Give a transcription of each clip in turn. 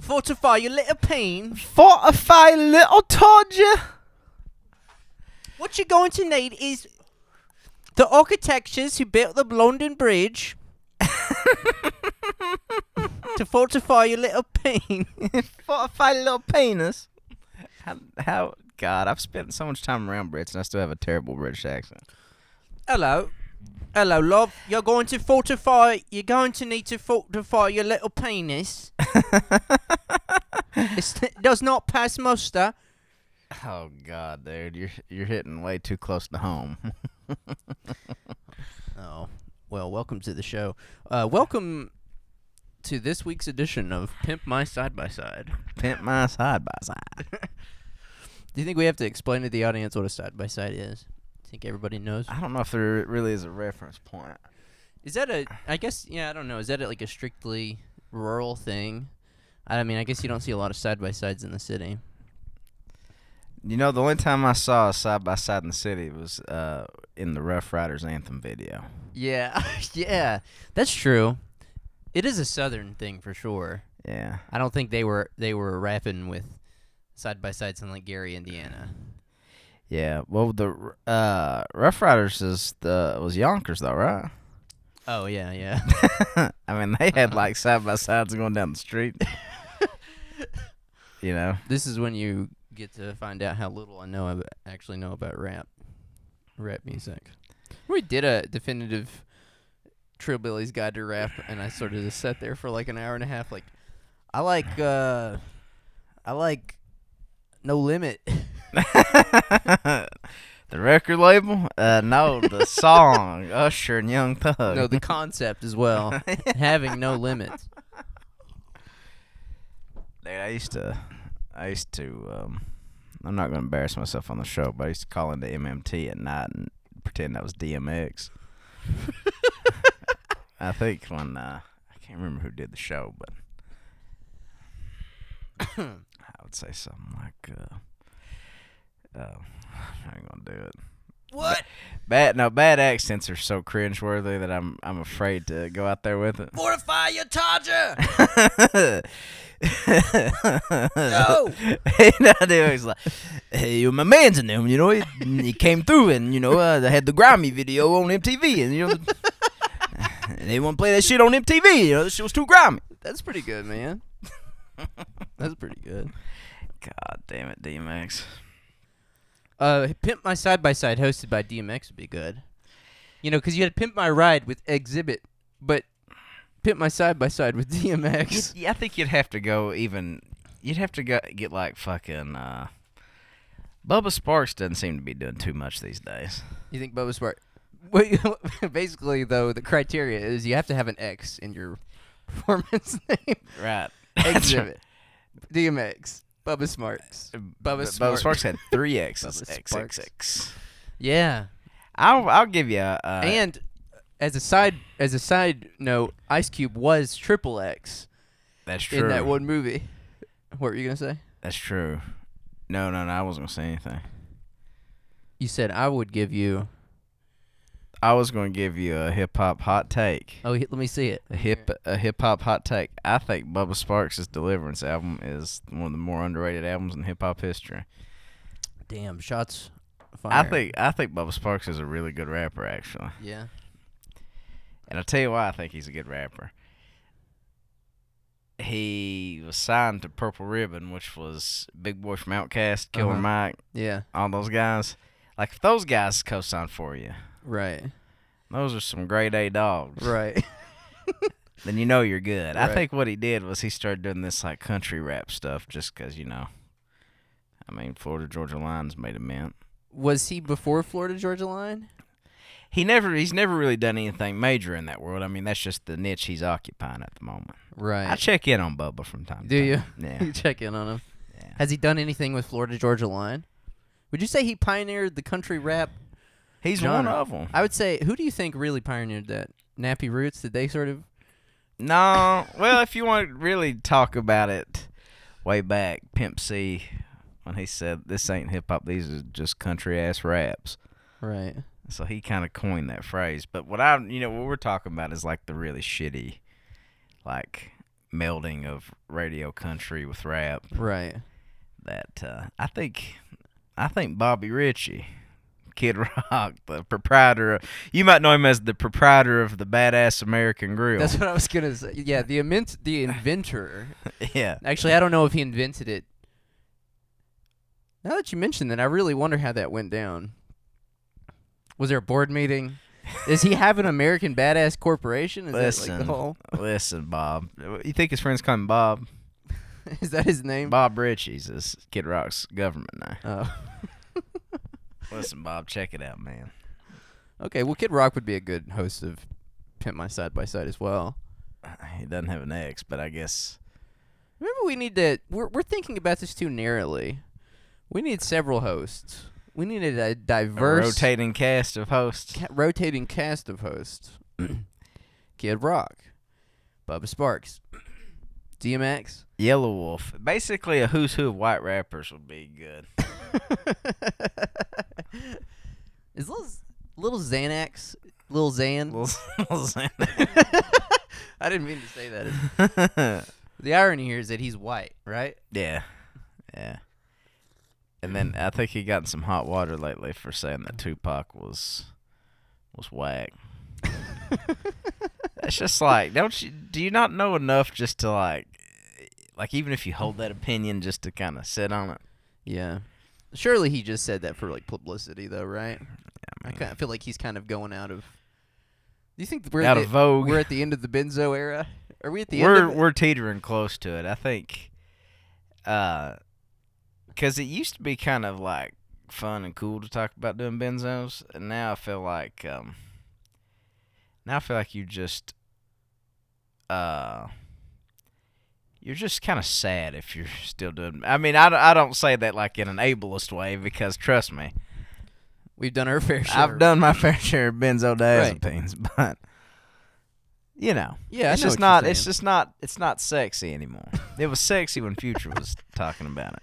Fortify your little pain. Fortify little Todger. What you're going to need is the architectures who built the London Bridge to fortify your little pain. Fortify little penis. How, how? God, I've spent so much time around Brits and I still have a terrible British accent. Hello. Hello, love. You're going to fortify. You're going to need to fortify your little penis. It does not pass muster. Oh God, dude, you're you're hitting way too close to home. Oh, well, welcome to the show. Uh, welcome to this week's edition of Pimp My Side by Side. Pimp my side by side. Do you think we have to explain to the audience what a side by side is? Think everybody knows? I don't know if there really is a reference point. Is that a? I guess yeah. I don't know. Is that a, like a strictly rural thing? I mean, I guess you don't see a lot of side by sides in the city. You know, the only time I saw a side by side in the city was uh, in the Ruff Ryders anthem video. Yeah, yeah, that's true. It is a southern thing for sure. Yeah. I don't think they were they were rapping with side by sides in like Gary, Indiana. Yeah. Well, the uh, Ruff Ryders is the was Yonkers though, right? Oh yeah, yeah. I mean, they had like side by sides going down the street. you know. this is when you get to find out how little I know I actually know about rap, rap music. We did a definitive Trillbillies Guide to Rap, and I sort of just sat there for like an hour and a half. Like, I like, uh, I like No Limit. the record label? Uh, no, the song Usher and Young Thug. no, the concept as well, having no limits. Dude, I used to, I used to. Um, I'm not gonna embarrass myself on the show, but I used to call into MMT at night and pretend that was DMX. I think when uh, I can't remember who did the show, but I would say something like, uh, uh, I ain't gonna do it. What? Bad no bad accents are so cringeworthy that I'm I'm afraid to go out there with it. Fortify your Todger! no. hey, no, dude, he's like, hey, my man's in them, you know. He, he came through and you know uh, they had the grimy video on MTV, and you know they want to play that shit on MTV. You know, this shit was too grimy. That's pretty good, man. That's pretty good. God damn it, DMX. Uh, Pimp My Side by Side, hosted by DMX, would be good. You know, because you had Pimp My Ride with Xzibit, but Pimp My Side by Side with DMX. Yeah, I think you'd have to go even. You'd have to go get like fucking. uh Bubba Sparxxx doesn't seem to be doing too much these days. You think Bubba Spark? Wait, basically, though, the criteria is you have to have an X in your performance name. Right. Xzibit, DMX, Bubba Smarks. Bubba Bubba Sparxxx. Sparxxx had three X's. Bubba Sparxxx. X. Yeah, I'll I'll give you a. Uh, and as a side as a side note, Ice Cube was triple X that's true. in that one movie. What were you gonna say? That's true. No, no, no. I wasn't gonna say anything. You said I would give you. I was gonna give you a hip hop hot take. Oh, let me see it. A hip a hip hop hot take. I think Bubba Sparxxx' Deliverance album is one of the more underrated albums in hip hop history. Damn shots. Fired. I think I think Bubba Sparxxx is a really good rapper actually. Yeah. And I'll tell you why I think he's a good rapper. He was signed to Purple Ribbon, which was Big Boi from Outkast, Killer Uh-huh. Mike, Yeah. all those guys. Like if those guys co-signed for you, Right. those are some grade A dogs. Right. Then you know you're good. I think what he did was he started doing this like country rap stuff just because, you know. I mean, Florida Georgia Line's made a mint. Was he before Florida Georgia Line? He never he's never really done anything major in that world. I mean, that's just the niche he's occupying at the moment. Right. I check in on Bubba from time to time. Do you? Yeah. you check in on him. yeah. Has he done anything with Florida Georgia Line? Would you say he pioneered the country rap? He's one of them. I would say. Who do you think really pioneered that? Nappy Roots? Did they sort of? No, well, if you want to really talk about it, way back, Pimp C, when he said this ain't hip hop, these are just country ass raps. Right. So he kind of coined that phrase. But what I, you know, what we're talking about is like the really shitty, like melding of radio country with rap Right. that uh, I think I think Bobby Ritchie, Kid Rock, the proprietor of you might know him as the proprietor of the Badass American Grill. That's what I was gonna say. Yeah, the invent the inventor. yeah. Actually, I don't know if he invented it. Now that you mention that, I really wonder how that went down. Was there a board meeting? Does he have an American Badass Corporation? Is that like Listen, the whole? listen, Bob. You think his friends call him Bob? Is that his name? Bob Ritchie's is Kid Rock's government now. Oh. Listen, Bob, check it out, man. Okay, well, Kid Rock would be a good host of Pimp My Side by Side as well. Uh, he doesn't have an ex, but I guess Maybe we need to. We're we're thinking about this too narrowly. We need several hosts. We need a, a diverse, rotating cast of hosts. ca- rotating cast of hosts. Kid Rock, Bubba Sparxxx, DMX. Yelawolf. Basically, a who's who of white rappers would be good. Is little little Xanax, Lil Xan? Little- Lil Xan- I didn't mean to say that. The irony here is that he's white, right? yeah, yeah. And then I think he got in some hot water lately for saying that Tupac was was whack. It's just like, don't you? Do you not know enough just to like, like even if you hold that opinion, just to kind of sit on it? Yeah. Surely he just said that for like publicity, though, right? I I mean, kind of feel like he's kind of going out of. Do you think we're out at of the, vogue. we're at the end of the Benzo era? Are we at the we're end? Of it? we're teetering close to it. I think, uh, because it used to be kind of like fun and cool to talk about doing benzos, and now I feel like um, now I feel like you just uh. You're just kind of sad if you're still doing. I mean, I, don't- I don't say that like in an ableist way because trust me, We've done our fair share. I've done my fair share of benzodiazepines, but you know, Yeah, it's know just not. It's just not. It's not sexy anymore. it was sexy when Future was talking about it.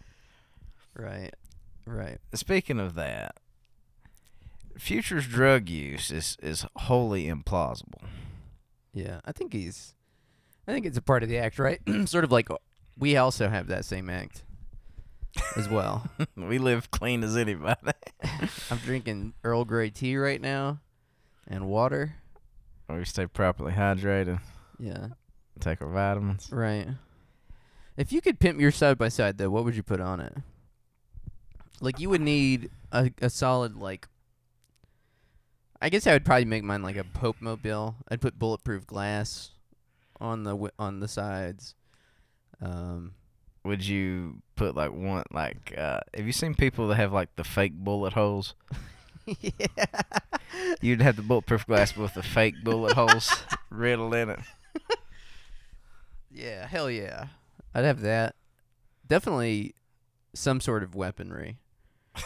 Right. Right. Speaking of that, Future's drug use is is wholly implausible. Yeah. I think he's. I think it's a part of the act, right? sort of like we also have that same act as well. we live clean as anybody. I'm drinking Earl Grey tea right now, and water. we stay properly hydrated, Yeah. take our vitamins. Right. If you could pimp your side by side though, what would you put on it? Like you would need a a solid like I guess I would probably make mine like a Pope Mobile. I'd put bulletproof glass on the wi- on the sides. Um Would you put like one like? uh Have you seen people that have like the fake bullet holes? yeah. You'd have the bulletproof glass with the fake bullet holes riddled in it. Yeah, hell yeah. I'd have that. Definitely some sort of weaponry.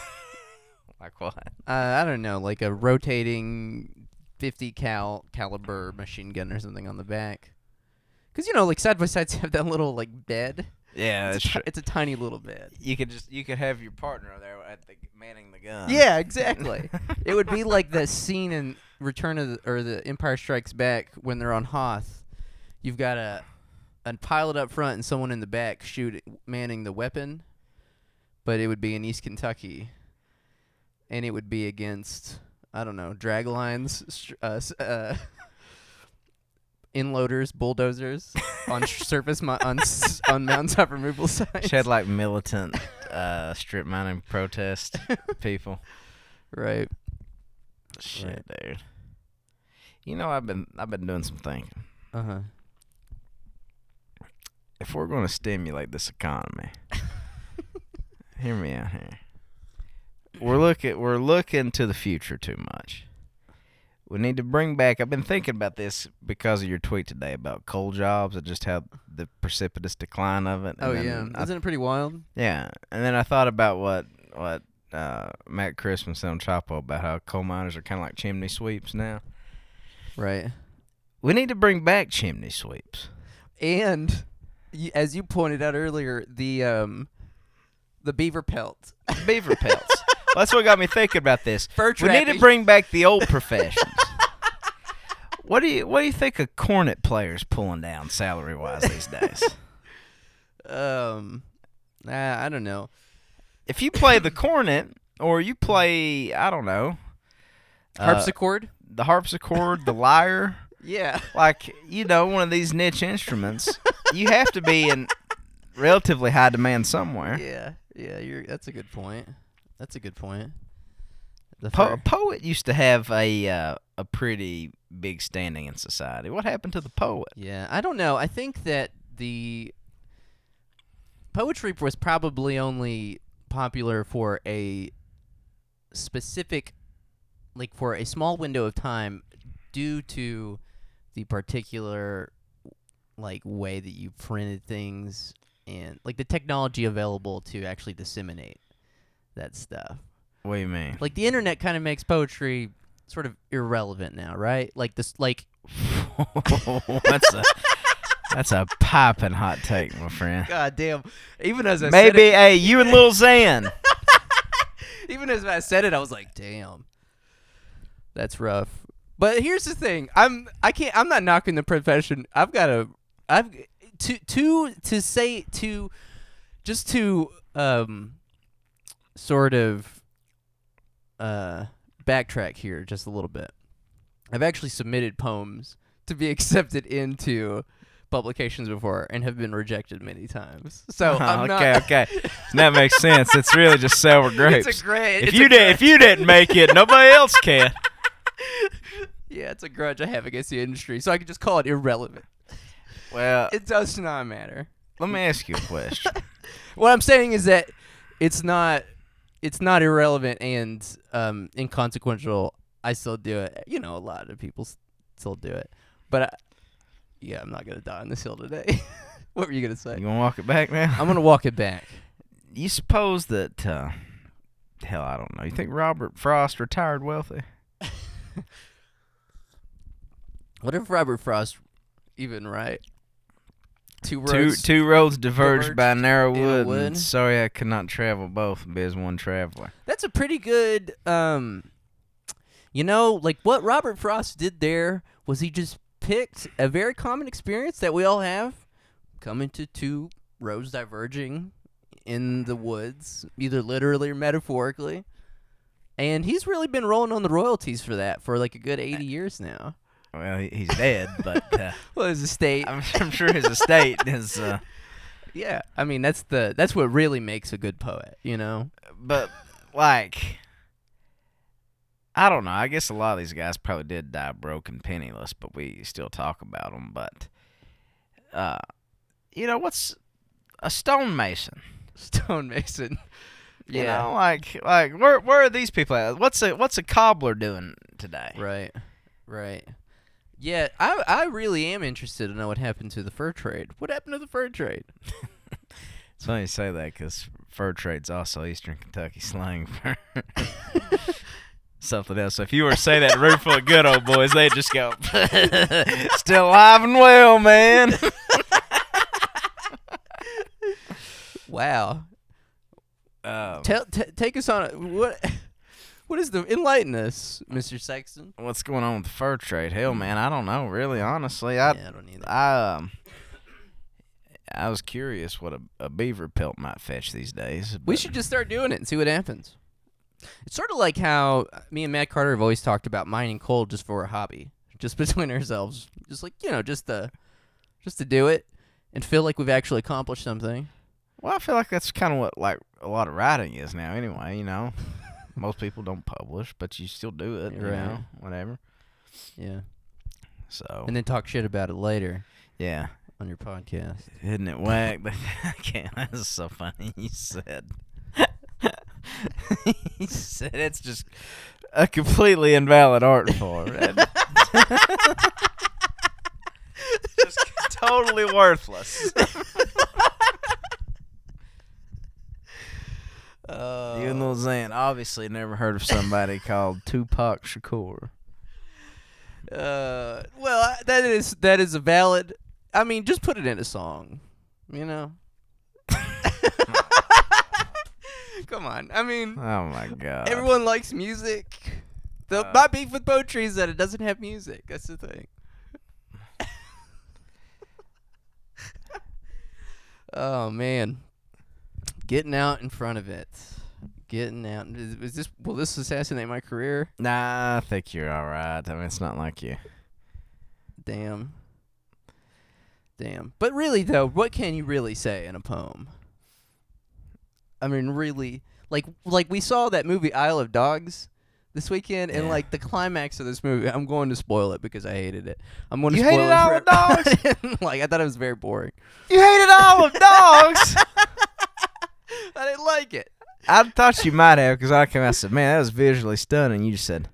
Like what? Uh, I don't know, like a rotating 50 cal caliber machine gun or something on the back. Cause you know, like side by sides have that little like bed. Yeah, It's, a, ti- it's a tiny little bed. You could just you could have your partner there at the manning the gun. Yeah, exactly. it would be like that scene in Return of the, or the Empire Strikes Back when they're on Hoth. You've got a a pilot up front and someone in the back shooting manning the weapon, but it would be in East Kentucky, and it would be against I don't know drag lines, uh, uh, inloaders, bulldozers on surface mo- on s- on mountaintop removal sites. She had like militant uh, strip mining protest people. right. Shit, dude. You know, I've been I've been doing some thinking. Uh huh. If we're going to stimulate this economy, hear me out here. We're looking we're looking to the future too much. We need to bring back. I've been thinking about this because of your tweet today about coal jobs and just how the precipitous decline of it. and Oh yeah, I isn't it pretty wild? Yeah, and then I thought about what what uh, Matt Christman said on Chapo about how coal miners are kind of like chimney sweeps now. Right. We need to bring back chimney sweeps. And as you pointed out earlier, the um, the beaver pelt. Beaver pelts. That's what got me thinking about this. Fur We need to bring back the old professions. What do you What do you think a cornet player's pulling down salary wise these days? Um, nah, I don't know. if you play the cornet or you play, I don't know, uh, Harpsichord. the harpsichord, the lyre, yeah. like you know, one of these niche instruments, you have to be in relatively high demand somewhere. Yeah. Yeah. You're. That's a good point. That's a good point. The Po- poet used to have a uh, a pretty big standing in society. What happened to the poet? Yeah, I don't know. I think that the poetry was probably only popular for a specific like for a small window of time due to the particular like way that you printed things and like the technology available to actually disseminate that stuff. What do you mean? Like the internet kind of makes poetry sort of irrelevant now, right? Like this like that's a that's a piping hot take, my friend. God damn. Even as I said Maybe, it, hey, you and Lil Xan. even as I said it, I was like, damn. That's rough. But here's the thing. I'm I can't I'm not knocking the profession. I've got to I've to to to say to just to um sort of uh backtrack here just a little bit. I've actually submitted poems to be accepted into publications before and have been rejected many times. So I'm okay, okay, that makes sense. It's really just sour grapes. It's a great if you did, if you didn't make it, nobody else can. Yeah, it's a grudge I have against the industry, so I can just call it irrelevant. Well, It does not matter. let me ask you a question. What I'm saying is that it's not it's not irrelevant and um, inconsequential. I still do it. You know, a lot of people still do it, but I, yeah, I'm not gonna die on this hill today. what were you gonna say? You gonna walk it back now? I'm gonna walk it back. You suppose that? Uh, hell, I don't know. You think Robert Frost retired wealthy? What if Robert Frost even right? Two Two roads. two roads diverged by a narrow wood. wood. And sorry, I could not travel both. Be as one traveler. That's a pretty good um you know, like what Robert Frost did there was he just picked a very common experience that we all have coming to two roads diverging in the woods, either literally or metaphorically. And he's really been rolling on the royalties for that for like a good 80 years now. Well, he's dead, but uh, Well, his estate. I'm, I'm sure his estate is. Uh, Yeah, I mean that's the that's what really makes a good poet, you know. but like I don't know. I guess a lot of these guys probably did die broke and penniless, but we still talk about them. But uh, you know what's a stonemason? Stonemason. You know, like like where where are these people at? What's a what's a cobbler doing today? Right. Right. Yeah, I I really am interested to know what happened to the fur trade. What happened to the fur trade? It's funny you say that because fur trade's also Eastern Kentucky slang for something else. So if you were to say that room full of good old boys, they'd just go, still alive and well, man. Wow. Um, Tell t- take us on a, what what is the enlighten us, Mr. Sexton? what's going on with the fur trade? Hell, man, I don't know. Really, honestly, I, yeah, I don't either. I, um, I was curious what a, a beaver pelt might fetch these days. We should just start doing it and see what happens. It's sort of like how me and Matt Carter have always talked about mining coal just for a hobby, just between ourselves, just like you know, just to just to do it and feel like we've actually accomplished something. Well, I feel like that's kind of what like a lot of writing is now. Anyway, you know, most people don't publish, but you still do it. You Right. know, whatever. Yeah, So and then talk shit about it later yeah, on your podcast. isn't it whack? But I can't. That's so funny. You said. he said it's just a completely invalid art form. Just totally worthless. Uh, you know what I'm saying? Obviously, never heard of somebody called Tupac Shakur. Uh, well, I, that is that is a valid. I mean, just put it in a song, you know. Come on, I mean. Oh my god. Everyone likes music. The, uh, my beef with poetry is that it doesn't have music. That's the thing. oh man getting out in front of it, getting out. Is, is this will this assassinate my career? Nah, I think you're all right. I mean, it's not like you. Damn. Damn. But really though, what can you really say in a poem? I mean, really, like like we saw that movie Isle of Dogs this weekend, and Yeah. like the climax of this movie, I'm going to spoil it because I hated it. I'm going to You spoil hated it Isle of Dogs? like I thought it was very boring. You hated all of dogs. I didn't like it. I thought you might have because I came out and said, "Man, that was visually stunning." You just said,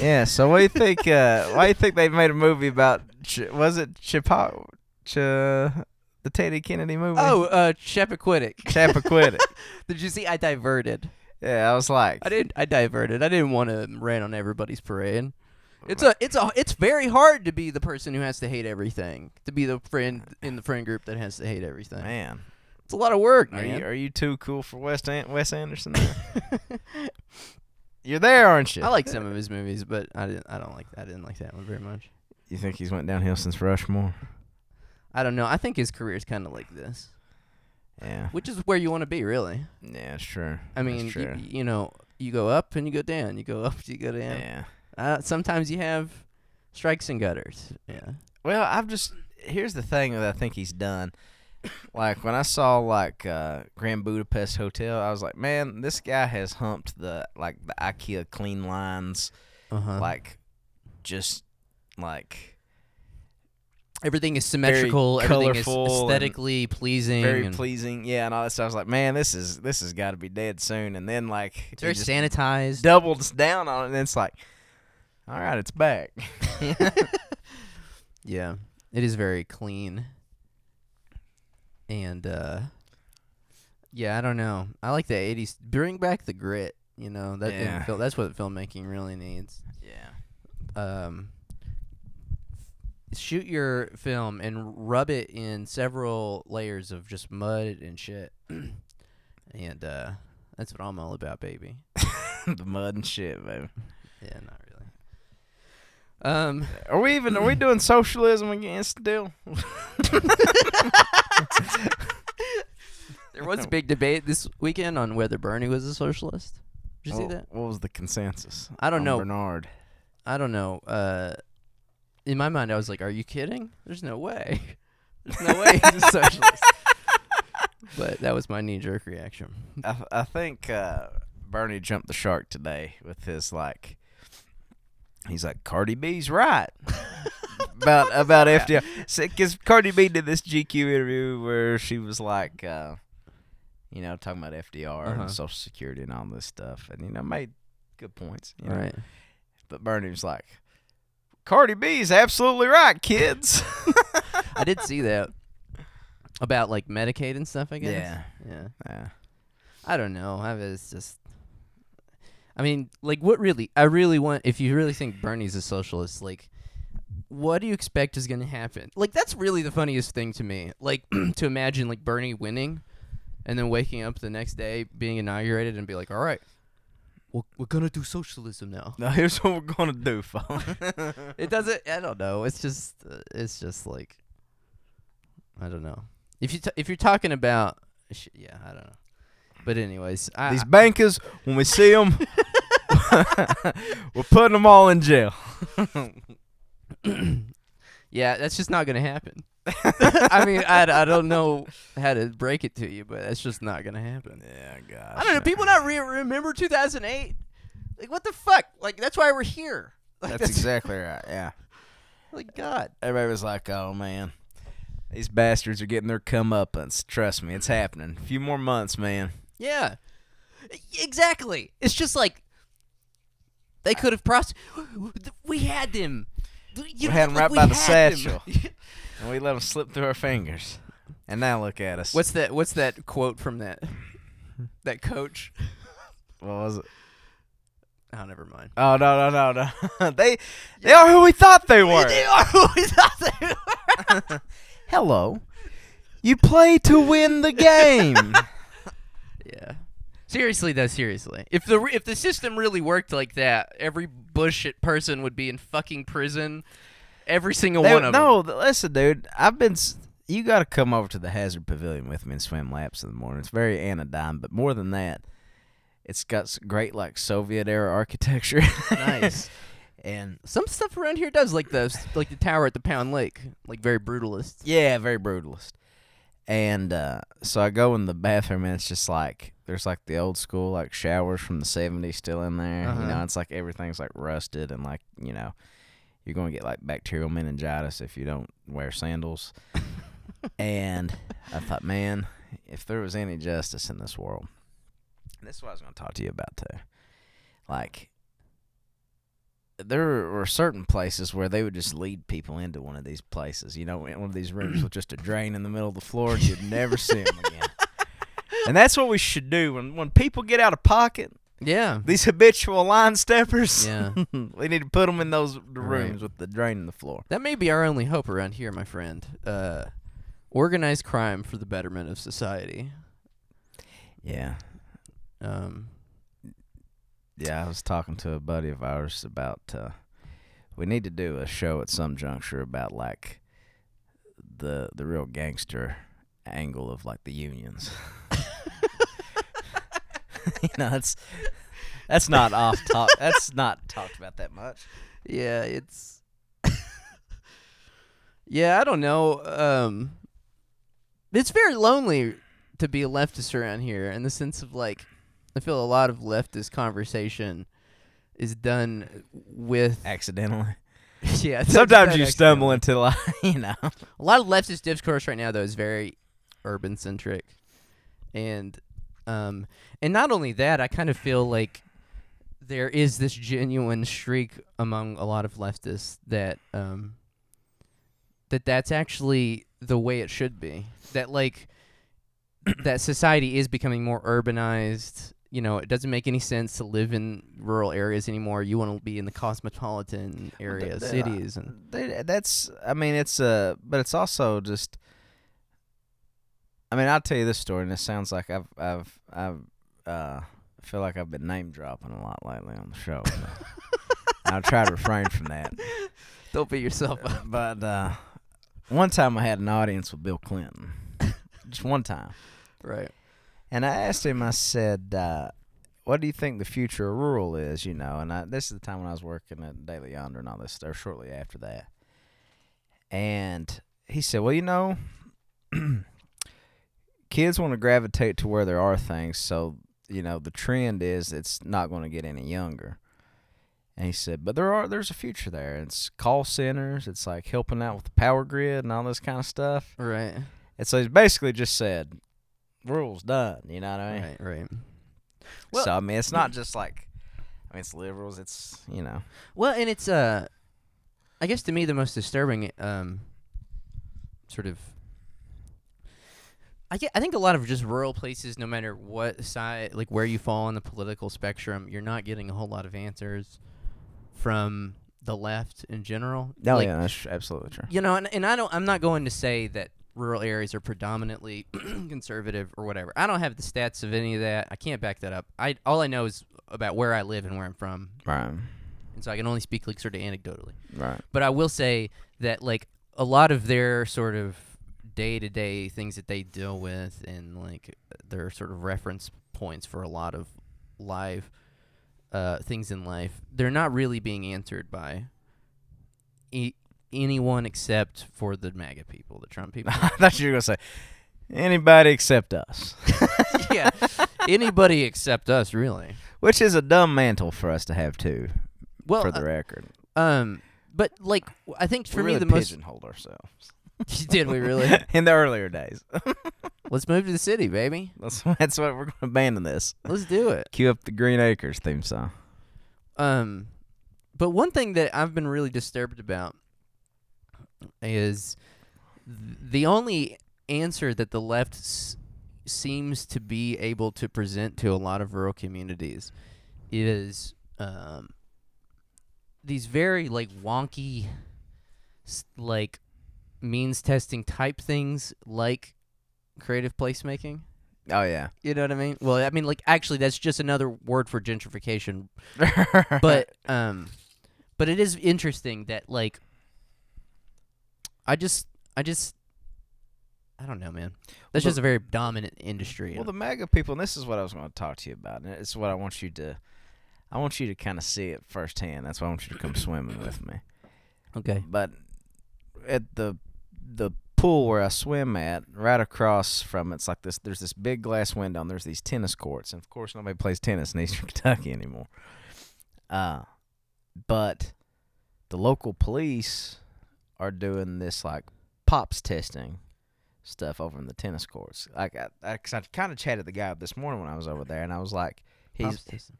"Yeah." So what do you think? Uh, why do you think they made a movie about? Ch- was it Chipo? Ch- the Teddy Kennedy movie? Oh, uh, Chappaquiddick. Chappaquiddick. Did you see? I diverted. yeah, I was like, I didn't. I diverted. I didn't want to rain on everybody's parade. It's a. It's a. It's very hard to be the person who has to hate everything. To be the friend in the friend group that has to hate everything. man, It's a lot of work, are man. you are you too cool for Wes An- Wes Anderson? You're there, aren't you? I like some of his movies, but I didn't. I don't like. I didn't like that one very much. You think he's went downhill since Rushmore? I don't know. I think his career is kind of like this, Yeah, which is where you want to be, really. yeah, it's true. I mean, That's you, you know, you go up and you go down. You go up, you go down. yeah. Uh, sometimes you have strikes and gutters. Yeah. Well, I've just here's the thing that I think he's done. Like when I saw like uh, Grand Budapest Hotel, I was like, man, this guy has humped the like the IKEA clean lines, Uh huh. like just like Everything is symmetrical. Everything is aesthetically pleasing. very and pleasing. Yeah, and all that stuff. I was like, man, this is this has got to be dead soon. And then like It's very sanitized. doubles down on it, and it's like, all right, it's back. yeah, it is very clean. And uh, yeah, I don't know. I like the '80s. Bring back the grit. You know that Yeah. that's what filmmaking really needs. yeah. Um, shoot your film and rub it in several layers of just mud and shit. and uh, that's what I'm all about, baby. the mud and shit, baby. Yeah, not really. Um, Are we even are we doing socialism again still? there was a big debate this weekend on whether Bernie was a socialist. Did you see that? What was the consensus? I don't on know. Bernard. I don't know. Uh, in my mind, I was like, "Are you kidding? There's no way. There's no way he's a socialist." but that was my knee-jerk reaction. I I think uh, Bernie jumped the shark today with his like. He's like Cardi B's right about about FDR because Cardi B did this GQ interview where she was like, uh, you know, talking about FDR Uh-huh. and Social Security and all this stuff, and you know, made good points. You know? Right. But Bernie was like, Cardi B's absolutely right, kids. I did see that about like Medicaid and stuff. I guess. Yeah. Yeah. yeah. I don't know. I was just. I mean, like, what really? I really want. If you really think Bernie's a socialist, like, what do you expect is going to happen? Like, that's really the funniest thing to me. Like, to imagine like Bernie winning, and then waking up the next day being inaugurated and be like, "All right, we're, we're gonna do socialism now." Now here's what we're gonna do, folks. It doesn't. I don't know. It's just. Uh, it's just like. I don't know. If you t- if you're talking about, sh- yeah, I don't know. But anyways, I, These bankers, when we see them, we're putting them all in jail. yeah, that's just not gonna happen. I mean, I, I don't know how to break it to you, but that's just not gonna happen. Yeah, gosh. I don't know. People not re- remember 2008. Like what the fuck? Like that's why we're here. Like, That's exactly right. Yeah. Like God. Everybody was like, "Oh man, these bastards are getting their comeuppance." Trust me, it's happening. A few more months, man. Yeah. Exactly. It's just like they could have pros. We had them. You We had 'em like, right we by the satchel. And we let them slip through our fingers. And now look at us. What's that? What's that quote from that? That coach. what was it? Oh, never mind. Oh no no no no! they they are who we thought they were. They are who we thought they were. Hello, you play to win the game. Yeah. Seriously though, seriously. If the re- if the system really worked like that, every bullshit person would be in fucking prison. Every single They- one of them. no, listen, dude. I've been. you got to come over to the Hazard Pavilion with me and swim laps in the morning. It's very anodyne, but more than that, it's got great like Soviet era architecture. Nice. and Some stuff around here does like the like the tower at the Pound Lake, like very brutalist. yeah, very brutalist. And uh, so I go in the bathroom and it's just like there's like the old school like showers from the 70s still in there. You Uh-huh. know, it's like everything's like rusted and like, you know, you're going to get like bacterial meningitis if you don't wear sandals. and I thought, man, if there was any justice in this world, this is what I was going to talk to you about too. Like, there were certain places where they would just lead people into one of these places, you know, in one of these rooms with just a drain in the middle of the floor, and you'd never see them again. And that's what we should do when when people get out of pocket. Yeah. These habitual line steppers. Yeah. we need to put them in those the Right. rooms with the drain in the floor. That may be our only hope around here, my friend. Uh, organized crime for the betterment of society. Yeah. Um, Yeah, I was talking to a buddy of ours about uh, we need to do a show at some juncture about like the the real gangster angle of like the unions. you know, that's that's not off top. That's not talked about that much. yeah, it's. yeah, I don't know. Um, it's very lonely to be a leftist around here in the sense of like, I feel a lot of leftist conversation is done with Accidentally. yeah. Sometimes you stumble into like you know. a lot of leftist discourse right now though is very urban centric and um and not only that i kind of feel like there is this genuine streak among a lot of leftists that um that that's actually the way it should be. That like that society is becoming more urbanized. You know it doesn't make any sense to live in rural areas anymore. You want to be in the cosmopolitan area cities and They, that's I mean it's uh but it's also just I mean I'll tell you this story and it sounds like I've I've I've uh I feel like I've been name dropping a lot lately on the show. I'll try to refrain from that. don't beat yourself up But uh one time I had an audience with Bill Clinton. Just one time. right And I asked him, I said, uh, what do you think the future of rural is, you know? And I, this is the time when I was working at Daily Yonder and all this stuff, shortly after that. And he said, well, you know, kids want to gravitate to where there are things. So, you know, the trend is it's not going to get any younger. And he said, but there are there's a future there. It's call centers. It's like helping out with the power grid and all this kind of stuff. right And so he's basically just said, rules done. You know what I mean? Right, right. Well- so I mean, it's not just like, I mean, it's liberals. It's you know, Well, and it's uh, I guess to me the most disturbing um, sort of. I get, I think a lot of just rural places, no matter what side, like where you fall on the political spectrum, you're not getting a whole lot of answers from the left in general. oh Like, yeah, that's absolutely true. you know, and, and I don't. I'm not going to say that rural areas are predominantly conservative or whatever. I don't have the stats of any of that. I can't back that up. I all I know is about where I live and where I'm from, Right, and so I can only speak like sort of anecdotally. right. But I will say that like a lot of their sort of day to day things that they deal with and like their sort of reference points for a lot of live uh, things in life, they're not really being answered by e- anyone except for the MAGA people, the Trump people. I thought you were gonna say anybody except us, yeah, anybody except us, really. which is a dumb mantle for us to have too. Well, for the uh, record, um, but like I think for we me the most pigeonholed ourselves did we really? in the earlier days. Let's move to the city, baby. that's that's what we're gonna abandon this. Let's do it. Cue up the Green Acres theme song. Um, but one thing that I've been really disturbed about is th- the only answer that the left s- seems to be able to present to a lot of rural communities is um, these very like wonky, s- like means testing type things, like creative placemaking. Oh yeah, You know what I mean? Well, I mean, like actually, that's just another word for gentrification but um but it is interesting that like i just i just I don't know, man. That's Well, just a very dominant industry. Well, the MAGA people, and this is what I was going to talk to you about. And it's what I want you to, I want you to kind of see it firsthand. That's why I want you to come swimming with me. okay. But at the the pool where I swim at, right across from it's like this. There's this big glass window, and there's these tennis courts, and of course nobody plays tennis in Eastern Kentucky anymore. Uh, but the local police are doing this like pops testing stuff over in the tennis courts. Like I, I, I kind of chatted the guy up this morning when I was over there, and I was like, he's tasting.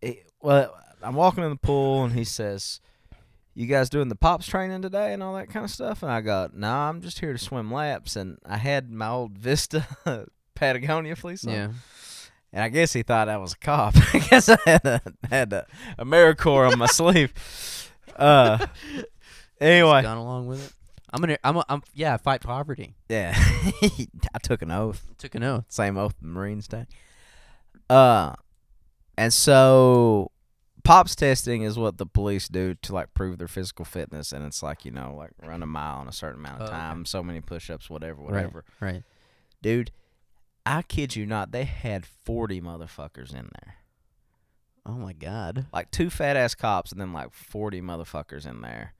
he, well, I'm walking in the pool and he says, "You guys doing the pops training today and all that kind of stuff?" And I go, "Nah, I'm just here to swim laps." And I had my old Vista Patagonia fleece on, Yeah. and I guess he thought I was a cop. I guess I had a had a AmeriCorps on my sleeve. Uh, anyway, Gone along with it. I'm gonna. I'm. A, I'm. Yeah. Fight poverty. yeah, I took an oath. Took an oath. same oath the Marines take. Uh, and so pops testing is what the police do to like prove their physical fitness, and it's like you know like run a mile in a certain amount of Oh, okay. time, so many push-ups, whatever, Right. whatever. Right. Dude, I kid you not, they had forty motherfuckers in there, Oh my God. like two fat ass cops, and then like forty motherfuckers in there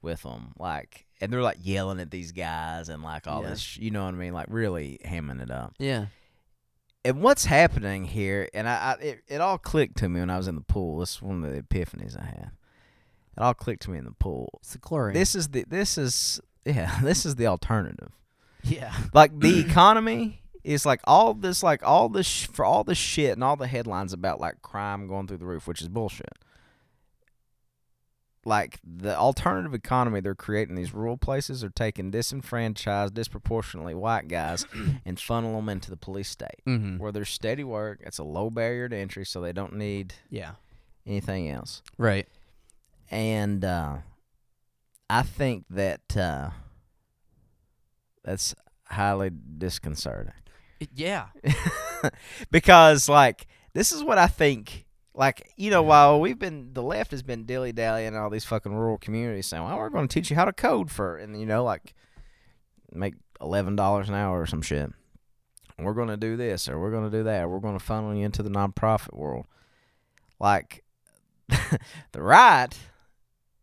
with them, like. And they're like yelling at these guys and like all Yeah. this, sh- you know what I mean? Like really hamming it up. Yeah. And what's happening here, and I, I it, it all clicked to me when I was in the pool. This is one of the epiphanies I had. It all clicked to me in the pool. It's the chlorine. This is the this is yeah, this is the alternative. Yeah. Like the economy is like all this like all this for all the shit and all the headlines about like crime going through the roof, which is bullshit. Like the alternative economy they're creating in these rural places are taking disenfranchised, disproportionately white guys and funnel them into the police state Mm-hmm. where there's steady work. It's a low barrier to entry, so they don't need Yeah. anything else. Right. And uh, I think that uh, that's highly disconcerting yeah. because, like, this is what I think. Like, you know, while we've been, the left has been dilly dallying in all these fucking rural communities saying, well, we're going to teach you how to code for, and, you know, like, make $11 an hour or some shit. We're going to do this or we're going to do that. We're going to funnel you into the nonprofit world. Like, the right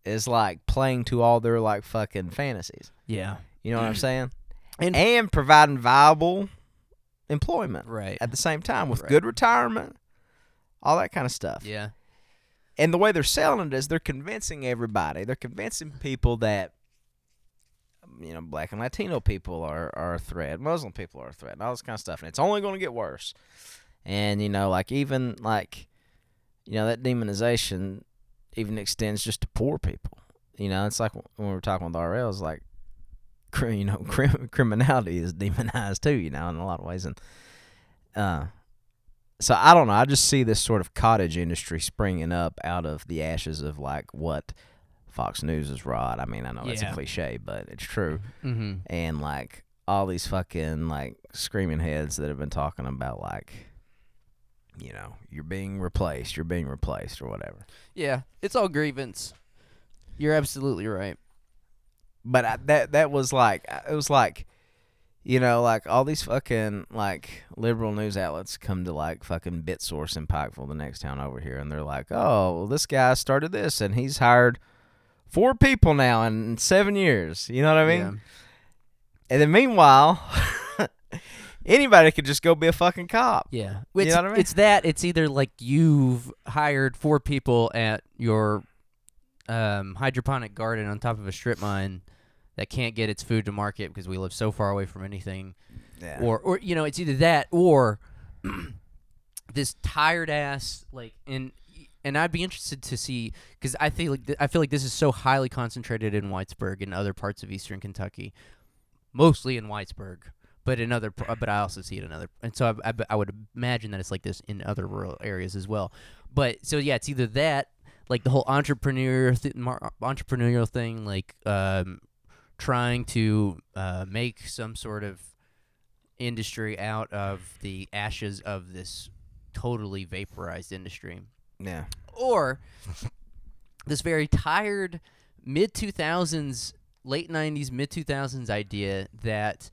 is like playing to all their like fucking fantasies. Yeah. You know what I'm saying? And- And, providing viable employment Right. at the same time with Right. good retirement, all that kind of stuff. Yeah. And the way they're selling it is they're convincing everybody. They're convincing people that um, you know, black and Latino people are, are a threat, Muslim people are a threat, and all this kind of stuff. And it's only going to get worse. And, you know, like even like, you know, that demonization even extends just to poor people. You know, it's like when we were talking with RL, it's like, you know, crim- criminality is demonized too, you know, in a lot of ways. And, uh, so I don't know. I just see this sort of cottage industry springing up out of the ashes of like what Fox News is wrought. I mean, I know that's a cliche, but it's true. Mm-hmm. And like all these fucking like screaming heads that have been talking about like, you know, you're being replaced, you're being replaced, or whatever. Yeah. It's all grievance. You're absolutely right. But I, that that was like it was like, you know, like all these fucking like liberal news outlets come to like fucking BitSource in Pikeville, the next town over here, and they're like, oh, well, this guy started this, and he's hired four people now in seven years. You know what I mean? Yeah. And then meanwhile, anybody could just go be a fucking cop. Yeah. You It's, know what I mean? it's that. It's either like you've hired four people at your um, hydroponic garden on top of a strip mine that can't get its food to market because we live so far away from anything. Yeah. Or, or you know, it's either that or this tired ass like and and I'd be interested to see because I feel like th- I feel like this is so highly concentrated in Whitesburg and other parts of eastern Kentucky, mostly in Whitesburg, but in other pr- but I also see it in other and so I, I, I would imagine that it's like this in other rural areas as well. But so yeah, it's either that like the whole entrepreneur th- entrepreneurial thing, like um, trying to uh, make some sort of industry out of the ashes of this totally vaporized industry yeah. or this very tired mid 2000s late 90s mid 2000s idea that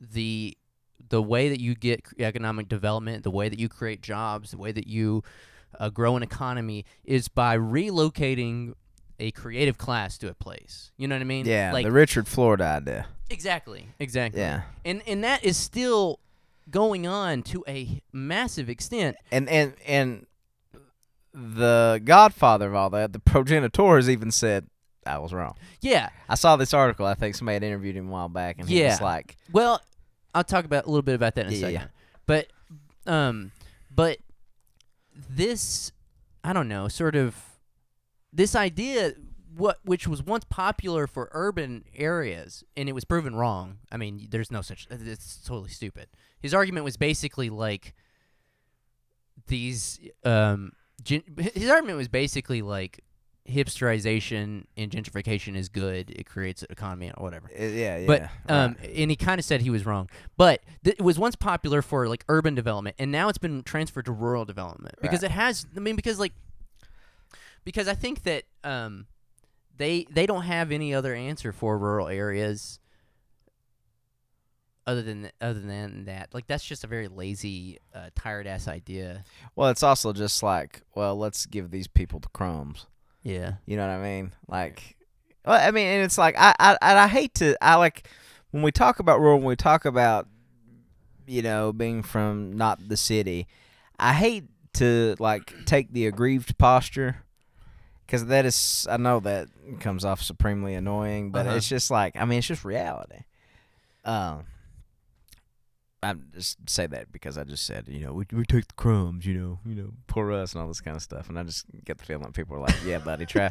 the the way that you get economic development, the way that you create jobs, the way that you uh, grow an economy is by relocating a creative class to a place. You know what I mean? Yeah, Like the Richard Florida idea. exactly, exactly. Yeah, And and that is still going on to a massive extent. and and and the godfather of all that, the progenitors, even said I was wrong. Yeah. I saw this article. I think somebody had interviewed him a while back, and he Yeah. was like, Well, I'll talk about a little bit about that in a Yeah, second. yeah. But um but this I don't know, sort of this idea what which was once popular for urban areas and it was proven wrong. I mean, there's no such it's totally stupid. His argument was basically like these um gen- his argument was basically like hipsterization and gentrification is good. It creates an economy or whatever. "Uh, "Yeah, yeah." But right. um, and he kind of said he was wrong. But th- it was once popular for like urban development, and now it's been transferred to rural development because Right. it has. I mean, because like, because I think that um, they they don't have any other answer for rural areas. Other than other than that, like that's just a very lazy, uh, tired ass idea. well, it's also just like, well, let's give these people the crumbs. Yeah, You know what I mean? Like, well, I mean, and it's like I, I, and I hate to, I like when we talk about rural, when we talk about, you know, being from not the city, I hate to like take the aggrieved posture, because that is, I know that comes off supremely annoying, but Uh-huh. it's just like, I mean, it's just reality. Um. I just say that because I just said, you know, we, we take the crumbs, you know, you know, poor us and all this kind of stuff, and I just get the feeling people are like, yeah, buddy, try,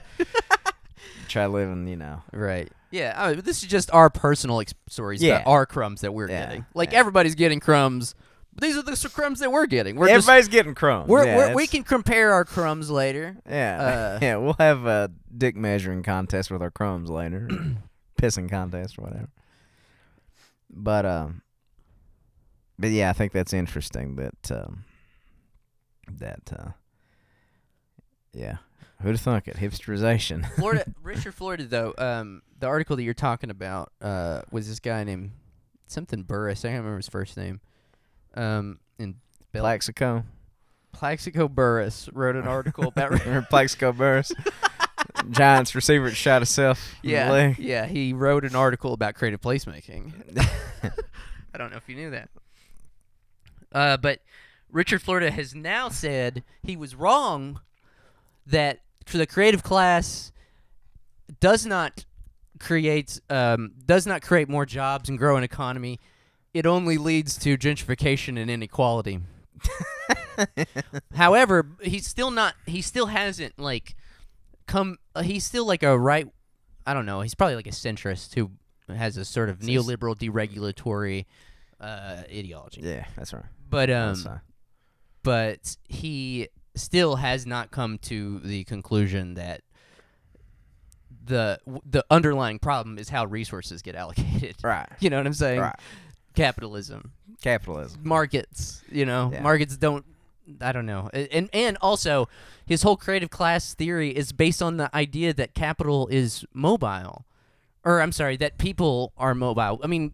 try living, you know. right. Yeah, I mean, this is just our personal ex- stories Yeah. about our crumbs that we're Yeah, getting. Like yeah. everybody's getting crumbs. These are the crumbs that we're getting. We're just Everybody's getting crumbs. We're, yeah, we're, we can compare our crumbs later. yeah, uh, yeah. We'll have a dick measuring contest with our crumbs later, pissing contest or whatever. But um, but yeah, I think that's interesting that um, that uh, yeah, who'd have thunk it? Hipsterization. Florida, Richard Florida, though, um, the article that you're talking about uh, was this guy named something Burris. I can't remember his first name. Um, in Bill- Plaxico. Plaxico Burress wrote an article about. Plaxico Burress? Giants receiver shot himself. in the yeah, leg. yeah, he wrote an article about creative placemaking. I don't know if you knew that. Uh, but Richard Florida has now said he was wrong that the creative class does not create um, does not create more jobs and grow an economy. It only leads to gentrification and inequality. However, he's still not. He still hasn't like come. Uh, he's still like a right. I don't know. He's probably like a centrist who has a sort of neoliberal deregulatory uh, ideology. Yeah, that's right. But um, but he still has not come to the conclusion that the w- the underlying problem is how resources get allocated. Right. You know what I'm saying? Right. Capitalism, Capitalism. markets. You know, Yeah. markets don't. I don't know. And and also, his whole creative class theory is based on the idea that capital is mobile, or I'm sorry, that people are mobile. I mean,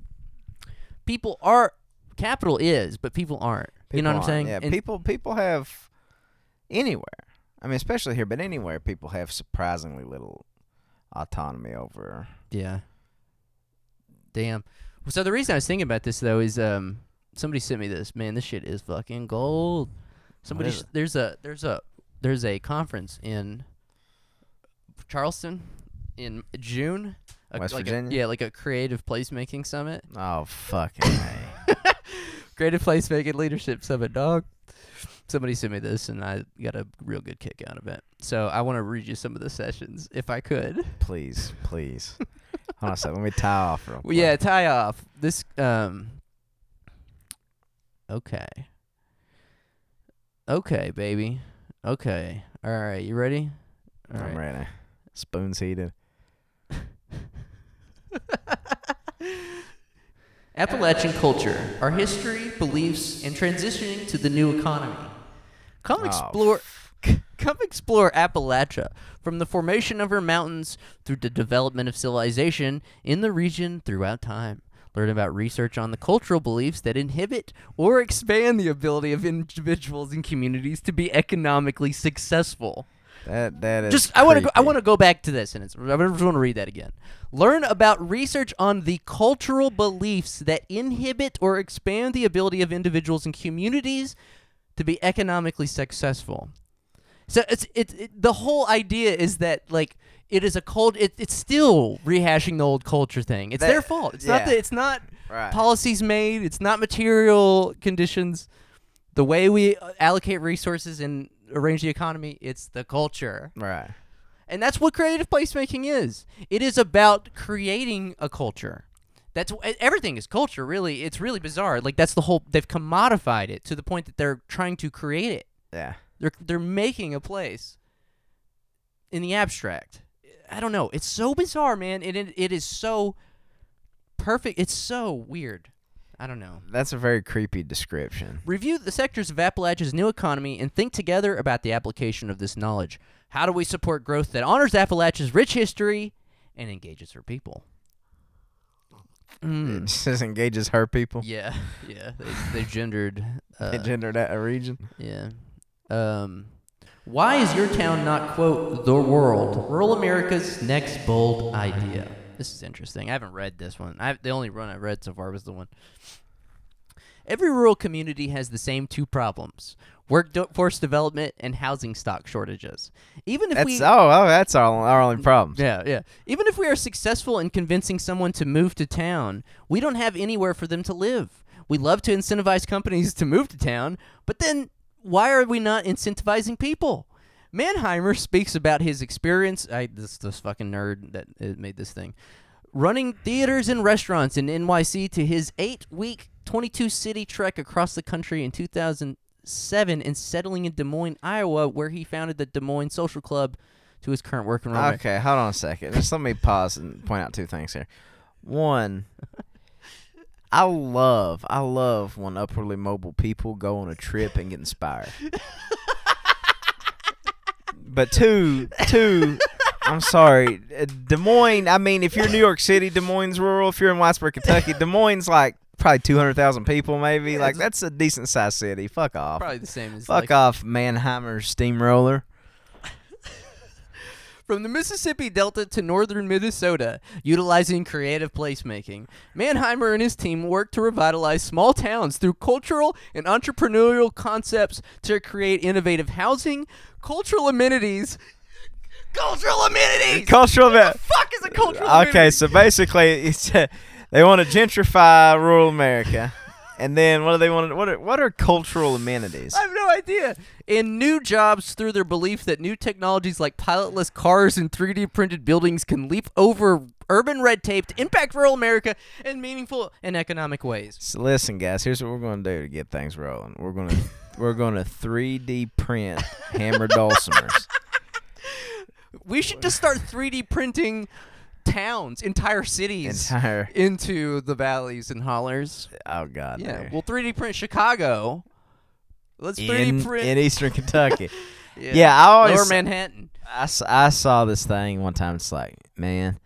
people are capital is, but people aren't. you know what I'm saying? Yeah, And- people people have anywhere. I mean, especially here, but anywhere, people have surprisingly little autonomy over. Yeah. Damn. So the reason I was thinking about this though is um somebody sent me this. Man, this shit is fucking gold. Somebody sh- there's a there's a there's a conference in Charleston in June. A, West like a- Virginia? yeah, like a creative placemaking summit. Oh fucking a. Creative placemaking leadership summit, dog. Somebody sent me this and I got a real good kick out of it. So I want to read you some of the sessions if I could. please, please. Hold on a second. Let me tie off real Well, quick. yeah, tie off. This um Okay. Okay, baby. Okay. All right, you ready? All I'm right. ready. Spoons heated. Appalachian culture, our history, beliefs, and transitioning to the new economy. Come Oh, explore come explore Appalachia from the formation of her mountains through the development of civilization in the region throughout time. Learn about research on the cultural beliefs that inhibit or expand the ability of individuals and communities to be economically successful. That that is Just I want to go, I want to go back to this and it's I just want to read that again. Learn about research on the cultural beliefs that inhibit or expand the ability of individuals and communities to be economically successful. So it's it, it the whole idea is that like it is a cult it, it's still rehashing the old culture thing. It's their fault. It's not yeah. that it's not right. policies made. It's not material conditions. The way we uh, allocate resources and arrange the economy, it's the culture. right. And that's what creative placemaking is. It is about creating a culture. That's wh- everything is culture, really. It's really bizarre. Like that's the whole. They've commodified it to the point that they're trying to create it. Yeah. They're they're making a place in the abstract. I don't know. It's so bizarre, man. It it, it is so perfect. It's so weird. I don't know. That's a very creepy description. Review the sectors of Appalachia's new economy and think together about the application of this knowledge. How do we support growth that honors Appalachia's rich history and engages her people? It Mm. just engages her people. Yeah, yeah. They, they gendered. Uh, It gendered that a region. yeah. Um, why is your town not, quote, the world? Rural America's next bold idea. This is interesting. I haven't read this one. I the only one I've read so far was the one. Every rural community has the same two problems: workforce development and housing stock shortages. Even if That's we oh oh that's our our only problem. yeah, yeah. Even if we are successful in convincing someone to move to town, we don't have anywhere for them to live. We love to incentivize companies to move to town, but then why are we not incentivizing people? Mannheimer speaks about his experience. I this this fucking nerd that uh, made this thing, running theaters and restaurants in NYC to his eight-week, 22-city trek across the country in 2007, and settling in Des Moines, Iowa, where he founded the Des Moines Social Club. To his current work enrollment. Okay, hold on a second. Just let me pause and point out two things here. One, I love, I love when upwardly mobile people go on a trip and get inspired. but two, two, I'm sorry, Des Moines. I mean, if you're New York City, Des Moines rural. If you're in Whitesburg, Kentucky, Des Moines like probably two hundred thousand people, maybe. Yeah, like that's a decent sized city. Fuck off. Probably the same as Fuck like, off, Mannheimer Steamroller. From the Mississippi Delta to northern Minnesota, utilizing creative placemaking. Mannheimer and his team work to revitalize small towns through cultural and entrepreneurial concepts to create innovative housing, cultural amenities. Cultural amenities. Cultural. What the fuck is a cultural amenity? Okay, so basically, it's, uh, they want to gentrify rural America, and then what do they want? To, what are what are cultural amenities? I have no idea. And new jobs through their belief that new technologies like pilotless cars and 3D printed buildings can leap over urban red tape to impact rural America in meaningful and economic ways. So listen, guys, here's what we're going to do to get things rolling. We're going to we're going to 3D print hammer dulcimers. We should just start 3D printing towns, entire cities Entire. into the valleys and hollers. Oh God. Yeah, we'll 3D print Chicago. Let's 3D in, print in Eastern Kentucky. yeah, I always Lower Manhattan. I, s- I saw this thing one time. It's like, man,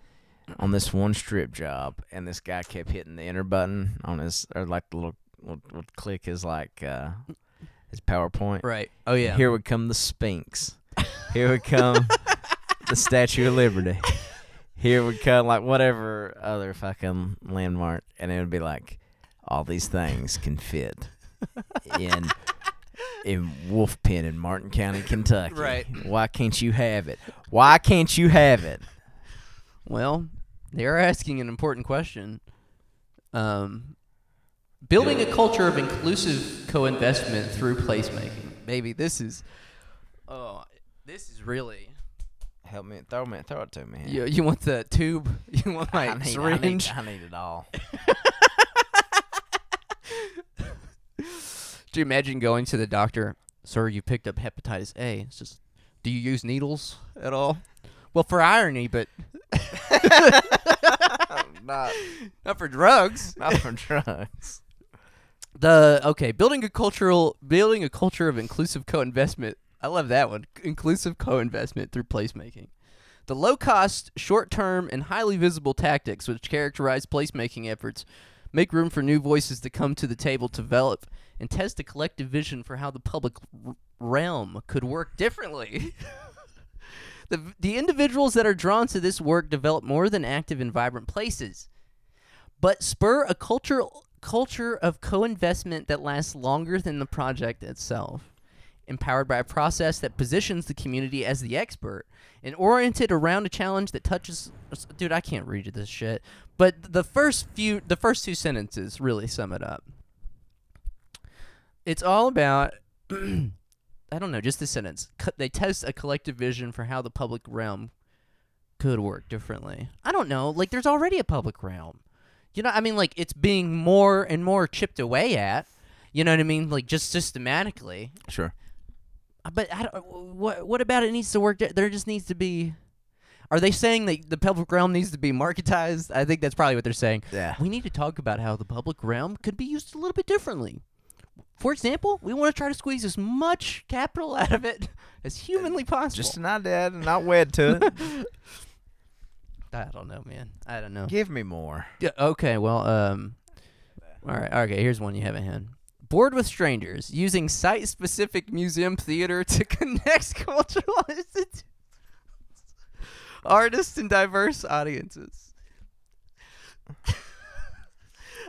on this one strip job, and this guy kept hitting the enter button on his, or like the little, would, would click his like, uh, his PowerPoint. Right. Oh yeah. Here would come the Sphinx. Here would come the Statue of Liberty. Here would come like whatever other fucking landmark, and it would be like, all these things can fit in in Wolf Pen in Martin County, Kentucky. Right. Why can't you have it? Why can't you have it? Well, they are asking an important question. Um, building a culture of inclusive co-investment through placemaking. Baby, this is. Oh, this is really. Help me, throw me, throw it to me. You, you want the tube? You want my I need, I syringe? need, I need it all. Do you imagine going to the doctor? Sir, you picked up hepatitis A. It's just, do you use needles at all? Well, for irony, but not, not for drugs. not for drugs. The okay, building a cultural building a culture of inclusive co-investment. I love that one. Inclusive co-investment through placemaking. The low-cost, short-term, and highly visible tactics which characterize placemaking efforts make room for new voices to come to the table to develop and test a collective vision for how the public r- realm could work differently. the, the individuals that are drawn to this work develop more than active and vibrant places, but spur a culture culture of co-investment that lasts longer than the project itself. Empowered by a process that positions the community as the expert and oriented around a challenge that touches dude i can't read this shit but the first few the first two sentences really sum it up. It's all about i don't know just the sentence they test a collective vision for how the public realm could work differently. I don't know like there's already a public realm. You know i mean like it's being more and more chipped away at you know what i mean? Like just systematically. Sure. But I don't, what what about it needs to work? There just needs to be. Are they saying that the public realm needs to be marketized? I think that's probably what they're saying. Yeah. We need to talk about how the public realm could be used a little bit differently. For example, we want to try to squeeze as much capital out of it as humanly possible. Just an idea, not wed to it. I don't know, man. I don't know. Give me more. Yeah, okay, well, um, all right, okay. Here's one you haven't had. Bored with strangers, using site-specific museum theater to connect cultural institutions, artists, and diverse audiences.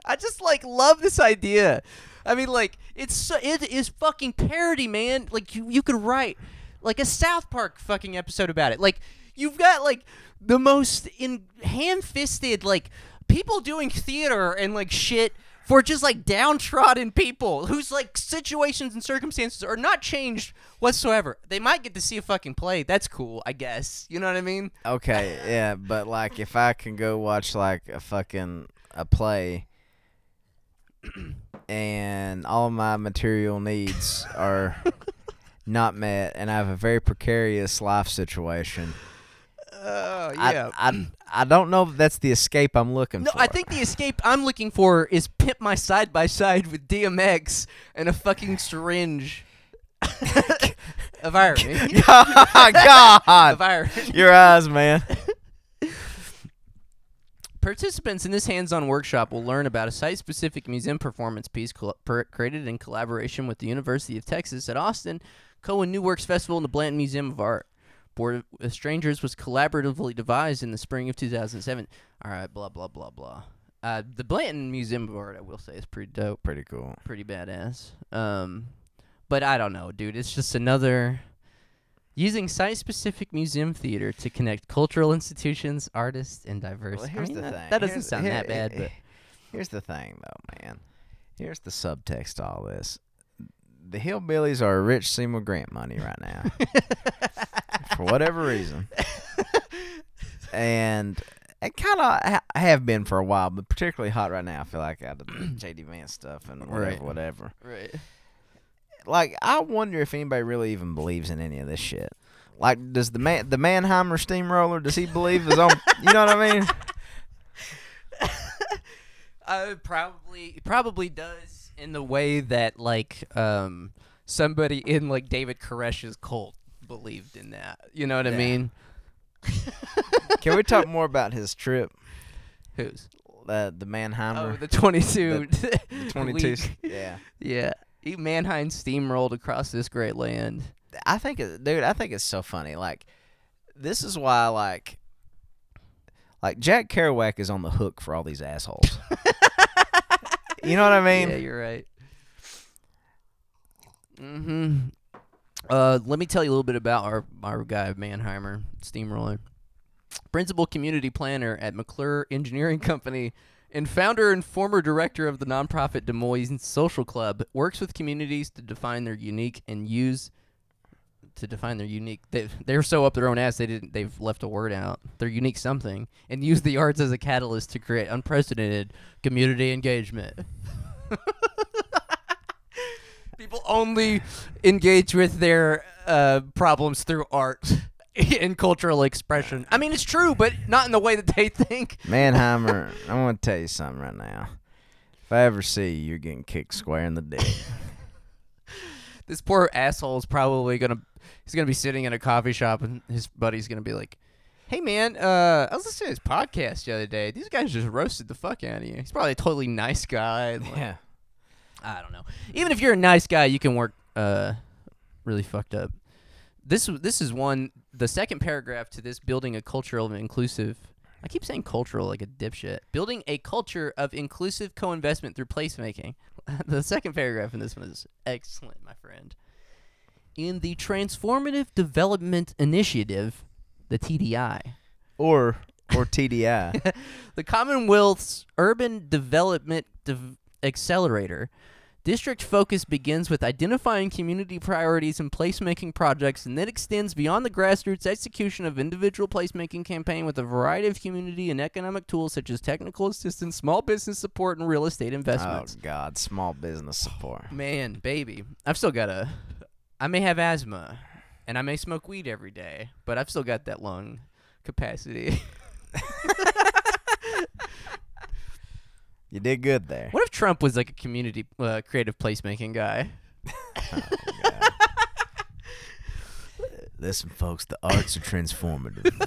I just like love this idea. I mean, like it's so, it is fucking parody, man. Like you you could write like a South Park fucking episode about it. Like you've got like the most in ham-fisted like people doing theater and like shit for just like downtrodden people whose like situations and circumstances are not changed whatsoever. They might get to see a fucking play. That's cool, I guess. You know what I mean? Okay, yeah, but like if I can go watch like a fucking a play and all my material needs are not met and I have a very precarious life situation. Oh I, I, I don't know if that's the escape I'm looking No, for. I think the escape I'm looking for is pimp my side by side with DMX and a fucking syringe of irony. Eh? Oh, God, of irony. your eyes, man. Participants in this hands-on workshop will learn about a site-specific museum performance piece col- per- created in collaboration with the University of Texas at Austin, Cohen New Works Festival, and the Blanton Museum of Art. Board of Strangers was collaboratively devised in the spring of 2007. All right, blah blah blah blah. Uh, the Blanton Museum of Art, I will say, is pretty dope. Pretty cool. pretty badass. Um, but I don't know, dude. It's just another using site-specific museum theater to connect cultural institutions, artists, and diverse. Well, I here's mean, the that, thing. that doesn't Here's- sound here- that bad, here- but Here's the thing, though, man. Here's the subtext to all this. The hillbillies are a rich Seymour Grant money right now, for whatever reason, and it kind of ha- have been for a while, but particularly hot right now. I feel like out of the JD Vance stuff and whatever, Right. whatever. right. Like, I wonder if anybody really even believes in any of this shit. Like, does the man, the Mannheimer steamroller, does he believe his own? You know what I mean? Uh, probably probably does in the way that like um somebody in like David Koresh's cult believed in that. You know what I mean? Can we talk more about his trip? Who's? Uh, the Mannheimer. Oh, the 22. the 22. Yeah. Yeah. He Mannheim steamrolled across this great land. I think, it, dude, I think it's so funny. Like, this is why, like, like Jack Kerouac is on the hook for all these assholes. you know what I mean? yeah, you're right. Mm-hmm. Uh, let me tell you a little bit about our our guy Mannheimer Steamroller, principal community planner at McClure Engineering Company, and founder and former director of the nonprofit Des Moines Social Club. Works with communities to define their unique and use to define their unique. They they're so up their own ass they didn't. They've left a word out. Their unique something and use the arts as a catalyst to create unprecedented community engagement. People only engage with their uh, problems through art and cultural expression. I mean, it's true, but not in the way that they think. Mannheimer, I want to tell you something right now. If I ever see you, you're getting kicked square in the dick. This poor asshole is probably gonna. He's gonna be sitting in a coffee shop, and his buddy's gonna be like, Hey man, uh, I was listening to his podcast the other day. These guys just roasted the fuck out of you. He's probably a totally nice guy. like- Yeah. I don't know. Even if you're a nice guy, you can work uh really fucked up. This this is one the second paragraph to this building a culture of inclusive. I keep saying cultural like a dipshit. Building a culture of inclusive co-investment through placemaking. the second paragraph in this one is excellent, my friend. In the Transformative Development Initiative, the TDI, Or or TDI. the Commonwealth's Urban Development Dev- Accelerator. District focus begins with identifying community priorities and placemaking projects and then extends beyond the grassroots execution of individual placemaking campaign with a variety of community and economic tools such as technical assistance, small business support, and real estate investments. oh. God, small business support. Man, baby. I've still got a. I may have asthma and I may smoke weed every day, but I've still got that lung capacity. You did good there. What if Trump was like a community uh, creative placemaking guy? Oh, God. Listen, folks, the arts are transformative.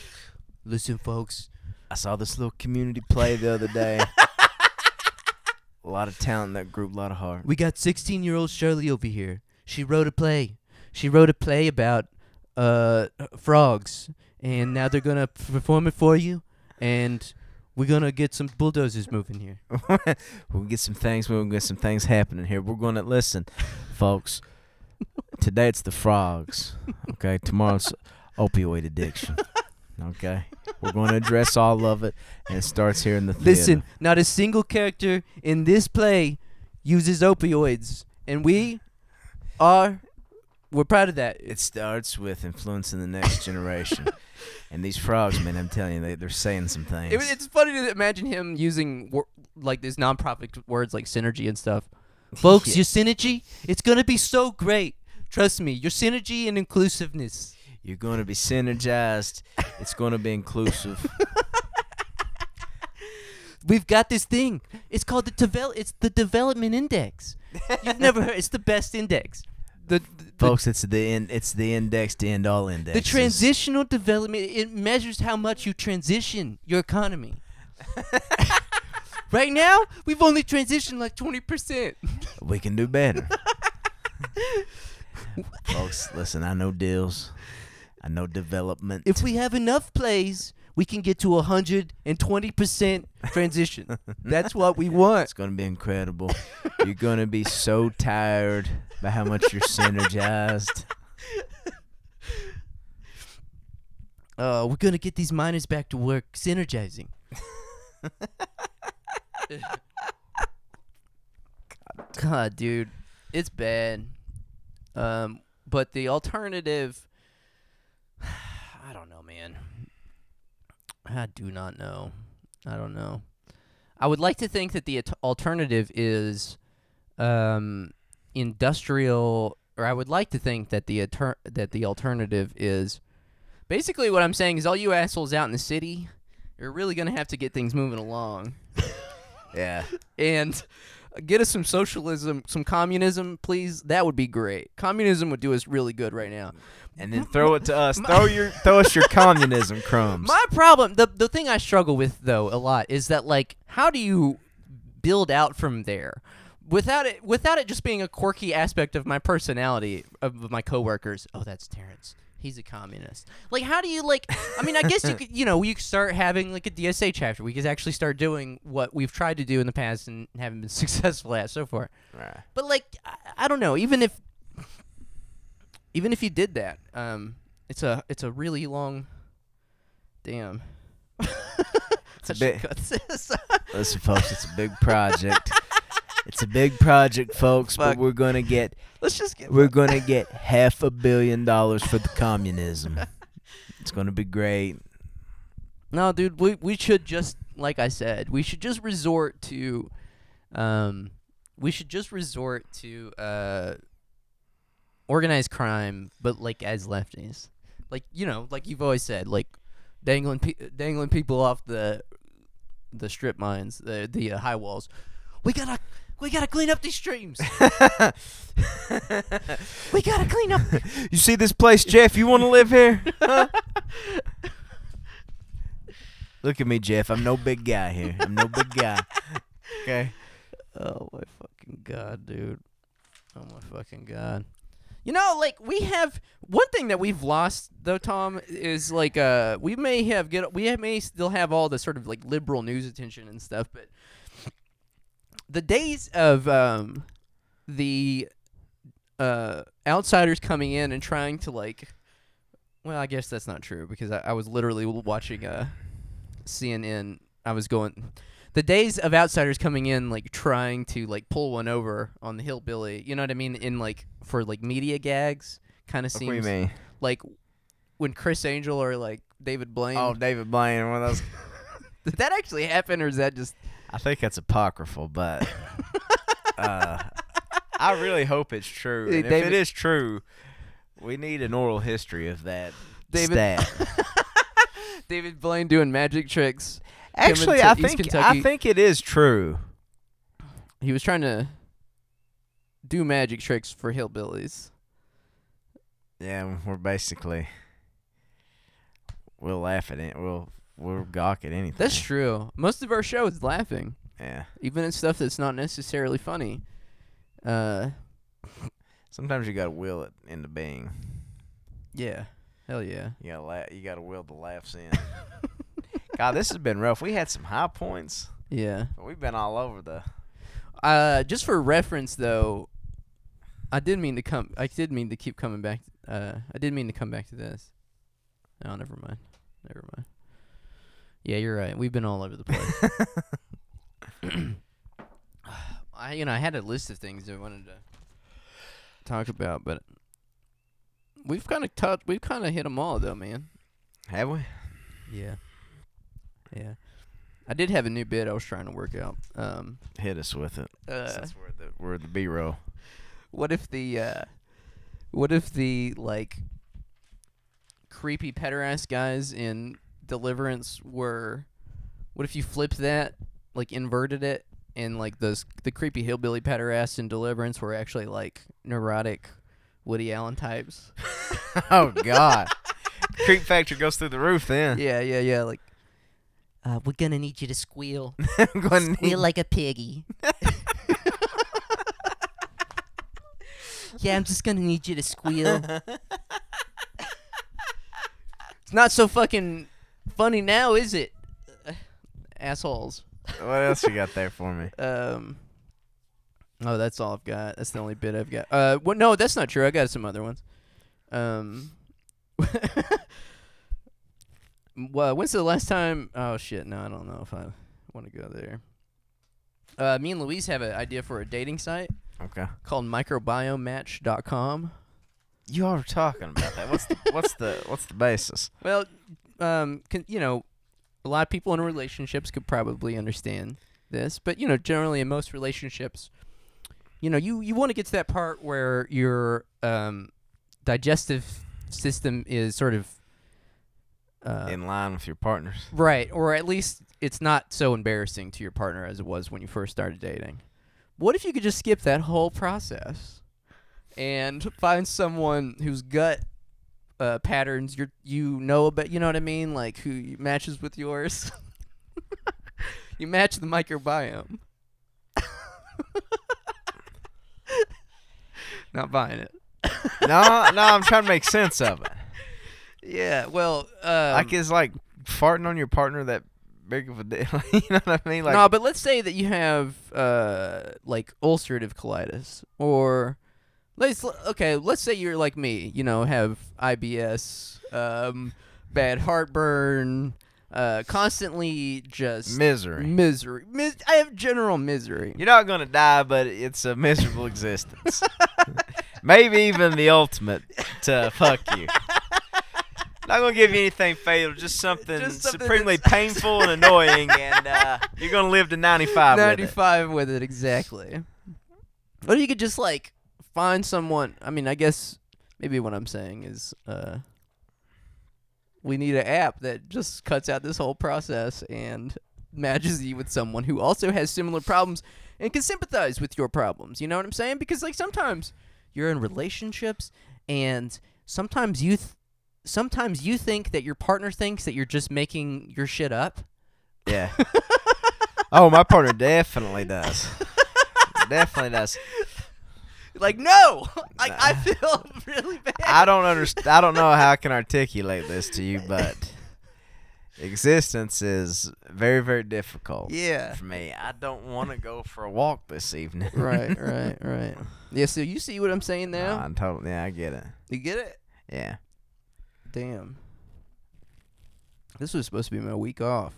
Listen, folks. I saw this little community play the other day. a lot of talent in that group, a lot of heart. We got 16 year old Shirley over here. She wrote a play. She wrote a play about uh, frogs, and now they're gonna perform it for you, and we're gonna get some bulldozers moving here. we'll get some things. We'll get some things happening here. We're going to listen, folks. Today it's the frogs. Okay. Tomorrow's opioid addiction. Okay. We're going to address all of it, and it starts here in the theater. Listen, not a single character in this play uses opioids, and we are we're proud of that. It starts with influencing the next generation. and these frogs, man, I'm telling you, they, they're saying some things. It, it's funny to imagine him using wor- like these nonprofit words like synergy and stuff. Folks, Yeah. your synergy, it's gonna be so great. Trust me, your synergy and inclusiveness. You're going to be synergized. It's going to be inclusive. We've got this thing. It's called the develop. It's the development index. You've never heard. It's the best index. The, the, Folks, it's the in, it's the index to end all index. the transitional development. It measures how much you transition your economy. right now, we've only transitioned like twenty percent. We can do better. Folks, listen, I know deals. I know development. If we have enough plays, we can get to 120% transition. That's what we want. it's going to be incredible. You're going to be so tired by how much you're synergized. Uh, we're going to get these miners back to work synergizing. God, dude. It's bad. Um, but the alternative I don't know, man. I do not know. I don't know. I would like to think that the at- alternative is um, industrial, or I would like to think that the that the alternative is basically what I'm saying is all you assholes out in the city, you're really gonna have to get things moving along Yeah. and get us some socialism, some communism, please. That would be great. Communism would do us really good right now. And then throw it to us. Throw your throw us your communism crumbs. My problem, the the thing I struggle with though a lot is that like, how do you build out from there? Without it, without it just being a quirky aspect of my personality of my coworkers. Oh, that's Terrence. He's a communist. Like, how do you like? I mean, I guess you could, you know, we could start having like a DSA chapter. We could actually start doing what we've tried to do in the past and haven't been successful at so far. Right. But like, I, I don't know. Even if, even if you did that, um, it's a it's a really long. Damn. It's a this. Listen, folks, it's a big project. It's a big project, folks, Fuck. but we're gonna get Let's just get. we're gonna get half a billion dollars for the communism. It's gonna be great. No, dude, we we should just like I said, we should just resort to, um, we should just resort to uh, organized crime, but like as lefties, like you know, like you've always said, like dangling pe- dangling people off the the strip mines, the the uh, high walls. We gotta we gotta clean up these streams. we gotta clean up. You see this place, Jeff? You want to live here? Look at me, Jeff. I'm no big guy here. I'm no big guy. Okay. Oh my fucking god, dude. Oh my fucking god. You know, like we have one thing that we've lost though, Tom, is like uh we may have get we may still have all the sort of like liberal news attention and stuff, but the days of um the uh outsiders coming in and trying to like well, I guess that's not true because I, I was literally watching uh CNN. I was going the days of outsiders coming in like trying to like pull one over on the hillbilly you know what i mean in like for like media gags kind of What do you seems like when Criss Angel or like david blaine Oh, David Blaine, one of those. did that actually happen or is that just I think that's apocryphal, but uh, I really hope it's true. And if it is true, we need an oral history of that David- stat. david blaine doing magic tricks Actually, I East think Kentucky. I think it is true. he was trying to do magic tricks for hillbillies Yeah, we're basically we'll laugh at it. We'll we'll gawk at anything. that's true most of our show is laughing Yeah. even in stuff that's not necessarily funny uh Sometimes you gotta will it into being. yeah hell yeah You gotta la- you gotta will the laughs in. God, this has been rough. We had some high points, yeah but we've been all over the. Uh, just for reference, though, I did mean to come. I did mean to keep coming back. Uh, I did mean to come back to this. Oh, never mind. Never mind. Yeah, you're right. We've been all over the place. I, you know, I had a list of things I wanted to talk about, but we've kind of touched. We've kind of hit them all, though, man. Have we? Yeah. Yeah. I did have a new bit I was trying to work out. Um, Hit us with it. uh, Since we're the we're the B roll. What if the uh what if the like creepy pederast guys in Deliverance were what if you flipped that, like inverted it, and like those the creepy hillbilly pederasts in Deliverance were actually like neurotic Woody Allen types? oh God. Creep factor goes through the roof then. yeah, yeah, yeah. Like uh, we're gonna need you to squeal. I'm gonna need- Squeal like a piggy. yeah, I'm just gonna need you to squeal. it's not so fucking funny now, is it? Assholes. what else you got there for me? Um. Oh, that's all I've got. That's the only bit I've got. Uh, well, no, that's not true. I got some other ones. Um. well, when's the last time? Oh shit! No, I don't know if I want to go there. Uh, me and Louise have an idea for a dating site Okay. called microbiomatch.com. You are talking about that. What's the what's the what's the basis? Well, um, can, you know, a lot of people in relationships could probably understand this, but you know, generally in most relationships, you know, you you want to get to that part where your um, digestive system is sort of uh, In line with your partners. right, or at least it's not so embarrassing to your partner as it was when you first started dating. What if you could just skip that whole process and find someone whose gut uh, patterns you you know about? You know what I mean? Like who matches with yours. you match the microbiome. Not buying it. no, no, I'm trying to make sense of it. Yeah, well, um, like is like farting on your partner that big of a deal? you know what I mean? Like no, but let's say that you have uh like ulcerative colitis or let's okay, let's say you're like me, you know, have IBS, um bad heartburn, uh constantly just misery. misery. Mis- I have general misery. You're not gonna die, but it's a miserable existence. Maybe even the ultimate to fuck you. Not gonna give you anything fatal, just something, Just something supremely painful and annoying, and uh, you're gonna live to 95 with it. 95 with it exactly. Or you could just like find someone. I mean, I guess maybe what I'm saying is uh we need an app that just cuts out this whole process and matches you with someone who also has similar problems and can sympathize with your problems. You know what I'm saying? Because like sometimes you're in relationships and sometimes you th- sometimes you think that your partner thinks that you're just making your shit up. Yeah. oh, my partner definitely does. definitely does. Like, no, like I feel really bad. I don't understand. I don't know how I can articulate this to you, but existence is very, very difficult yeah. for me. I don't want to go for a walk this evening. right, right, right. Yeah. So you see what I'm saying now? I'm totally. Yeah, I get it. you get it? Yeah. Damn. This was supposed to be my week off.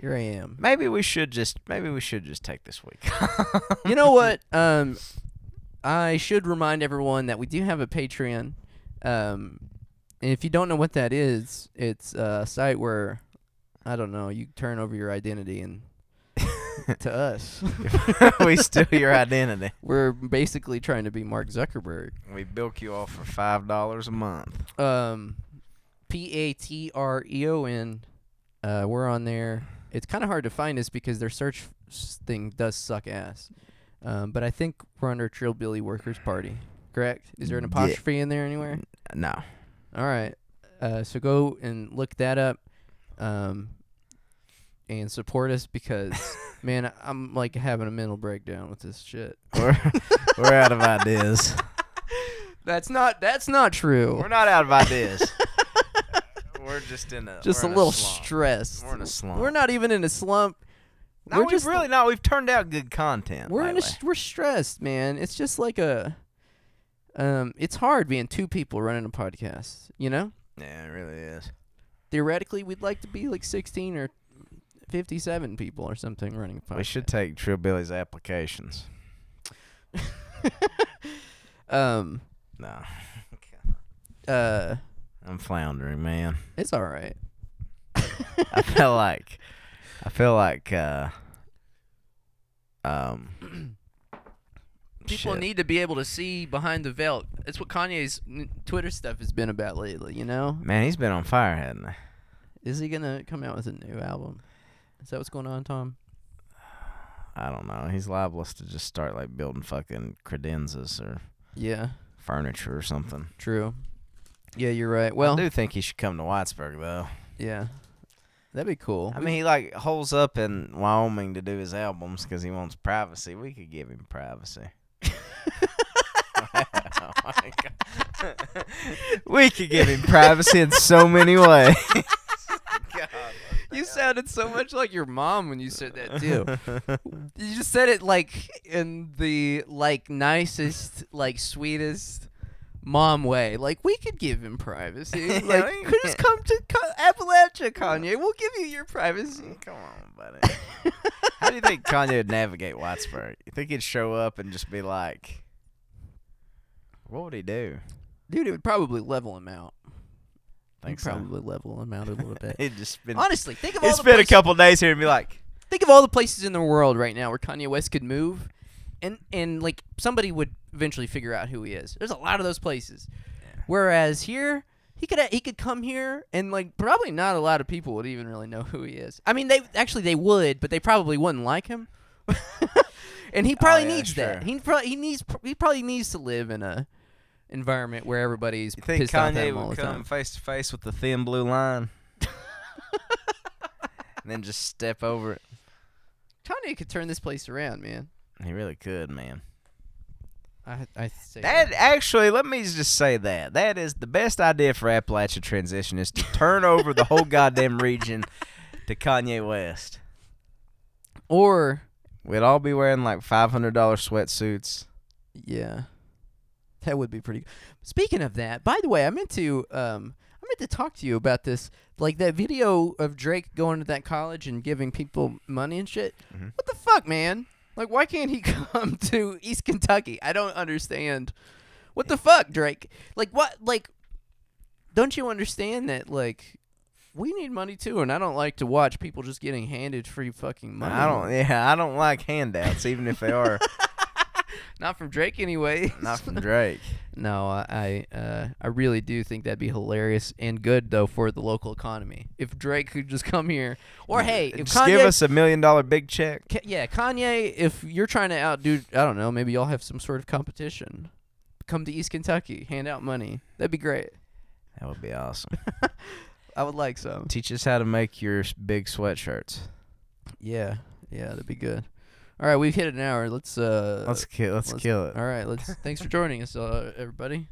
Here I am. Maybe we should just. Maybe we should just take this week. you know what? Um, I should remind everyone that we do have a Patreon. Um, and if you don't know what that is, it's a site where I don't know. You turn over your identity and to us. we steal your identity. We're basically trying to be Mark Zuckerberg. We bilk you off for five dollars a month. Um, P A T R E O N. Uh, we're on there. It's kind of hard to find us because their search thing does suck ass. Um, but I think we're under Trillbilly Workers Party. Correct? Is there an apostrophe in there anywhere? No. All right. Uh, so go and look that up, um, and support us because man, I'm like having a mental breakdown with this shit. We're we're out of ideas. That's not. That's not true. We're not out of ideas. we're just in a just a in little slump. stressed. We're in a slump. We're not even in a slump. No, we're we've just really not. We've turned out good content. we're in a, we're stressed, man. It's just like a um it's hard being two people running a podcast, you know? yeah, it really is. Theoretically, we'd like to be like 16 or 57 people or something running a podcast. We should take Trillbilly's applications. um No, uh I'm floundering, man. it's all right. I feel like, I feel like, uh, um, People shit. need to be able to see behind the veil. It's what Kanye's Twitter stuff has been about lately, you know? Man, he's been on fire, hasn't he? Is he going to come out with a new album? Is that what's going on, Tom? I don't know. He's liable to just start like building fucking credenzas or Yeah, furniture or something. true. Yeah, you're right. Well, I do think he should come to Whitesburg though. yeah. That'd be cool. I mean, he like holes up in Wyoming to do his albums because he wants privacy. We could give him privacy. Oh my God. we could give him privacy in so many ways. You sounded so much like your mom when you said that too. you just said it like in the like nicest, like sweetest mom way. Like we could give him privacy. Like could just come to Ka- Appalachia, Kanye. We'll give you your privacy. Mm, come on, buddy. How do you think Kanye would navigate Whitesburg? You think he'd show up and just be like, "What would he do?" Dude, it would probably level him out. Think so? probably level him out a little bit. He'd just spend, Honestly, think of all he'd spend a couple days here and be like, think of all the places in the world right now where Kanye West could move, and and like somebody would eventually figure out who he is. There's a lot of those places. Whereas here, he could he could come here and like probably not a lot of people would even really know who he is. I mean, they actually they would, but they probably wouldn't like him. and he oh, probably Oh, yeah, needs that. He probably he needs he probably needs to live in a environment where everybody's "You think pissed off at Kanye him all would the come time. face to face with the thin blue line?" and then just step over it. Kanye could turn this place around, man. He really could, man. I I say That actually, let me just say that that is the best idea for Appalachia transition is to turn over the whole goddamn region to Kanye West. or We'd all be wearing like five hundred dollar sweatsuits. Yeah. That would be pretty Speaking of that, by the way, I meant to um I meant to talk to you about this. Like that video of Drake going to that college and giving people money and shit. Mhm. What the fuck, man? Like why can't he come to East Kentucky? I don't understand. What the fuck, Drake? Like what like don't you understand that like we need money too, and I don't like to watch people just getting handed free fucking money. I don't. Yeah, I don't like handouts, even if they are Not from Drake anyway. not from Drake. No, I I, uh, I really do think that'd be hilarious and good though for the local economy. If Drake could just come here, or hey, if just Kanye, give us a million dollar big check. Yeah, Kanye, if you're trying to outdo, I don't know, maybe y'all have some sort of competition. Come to East Kentucky, hand out money. That'd be great. That would be awesome. I would like some. Teach us how to make your big sweatshirts. Yeah, yeah, that'd be good. All right, we've hit an hour. Let's uh. Let's kill. Let's, let's- kill it. all right, let's. Thanks for joining us, uh, everybody.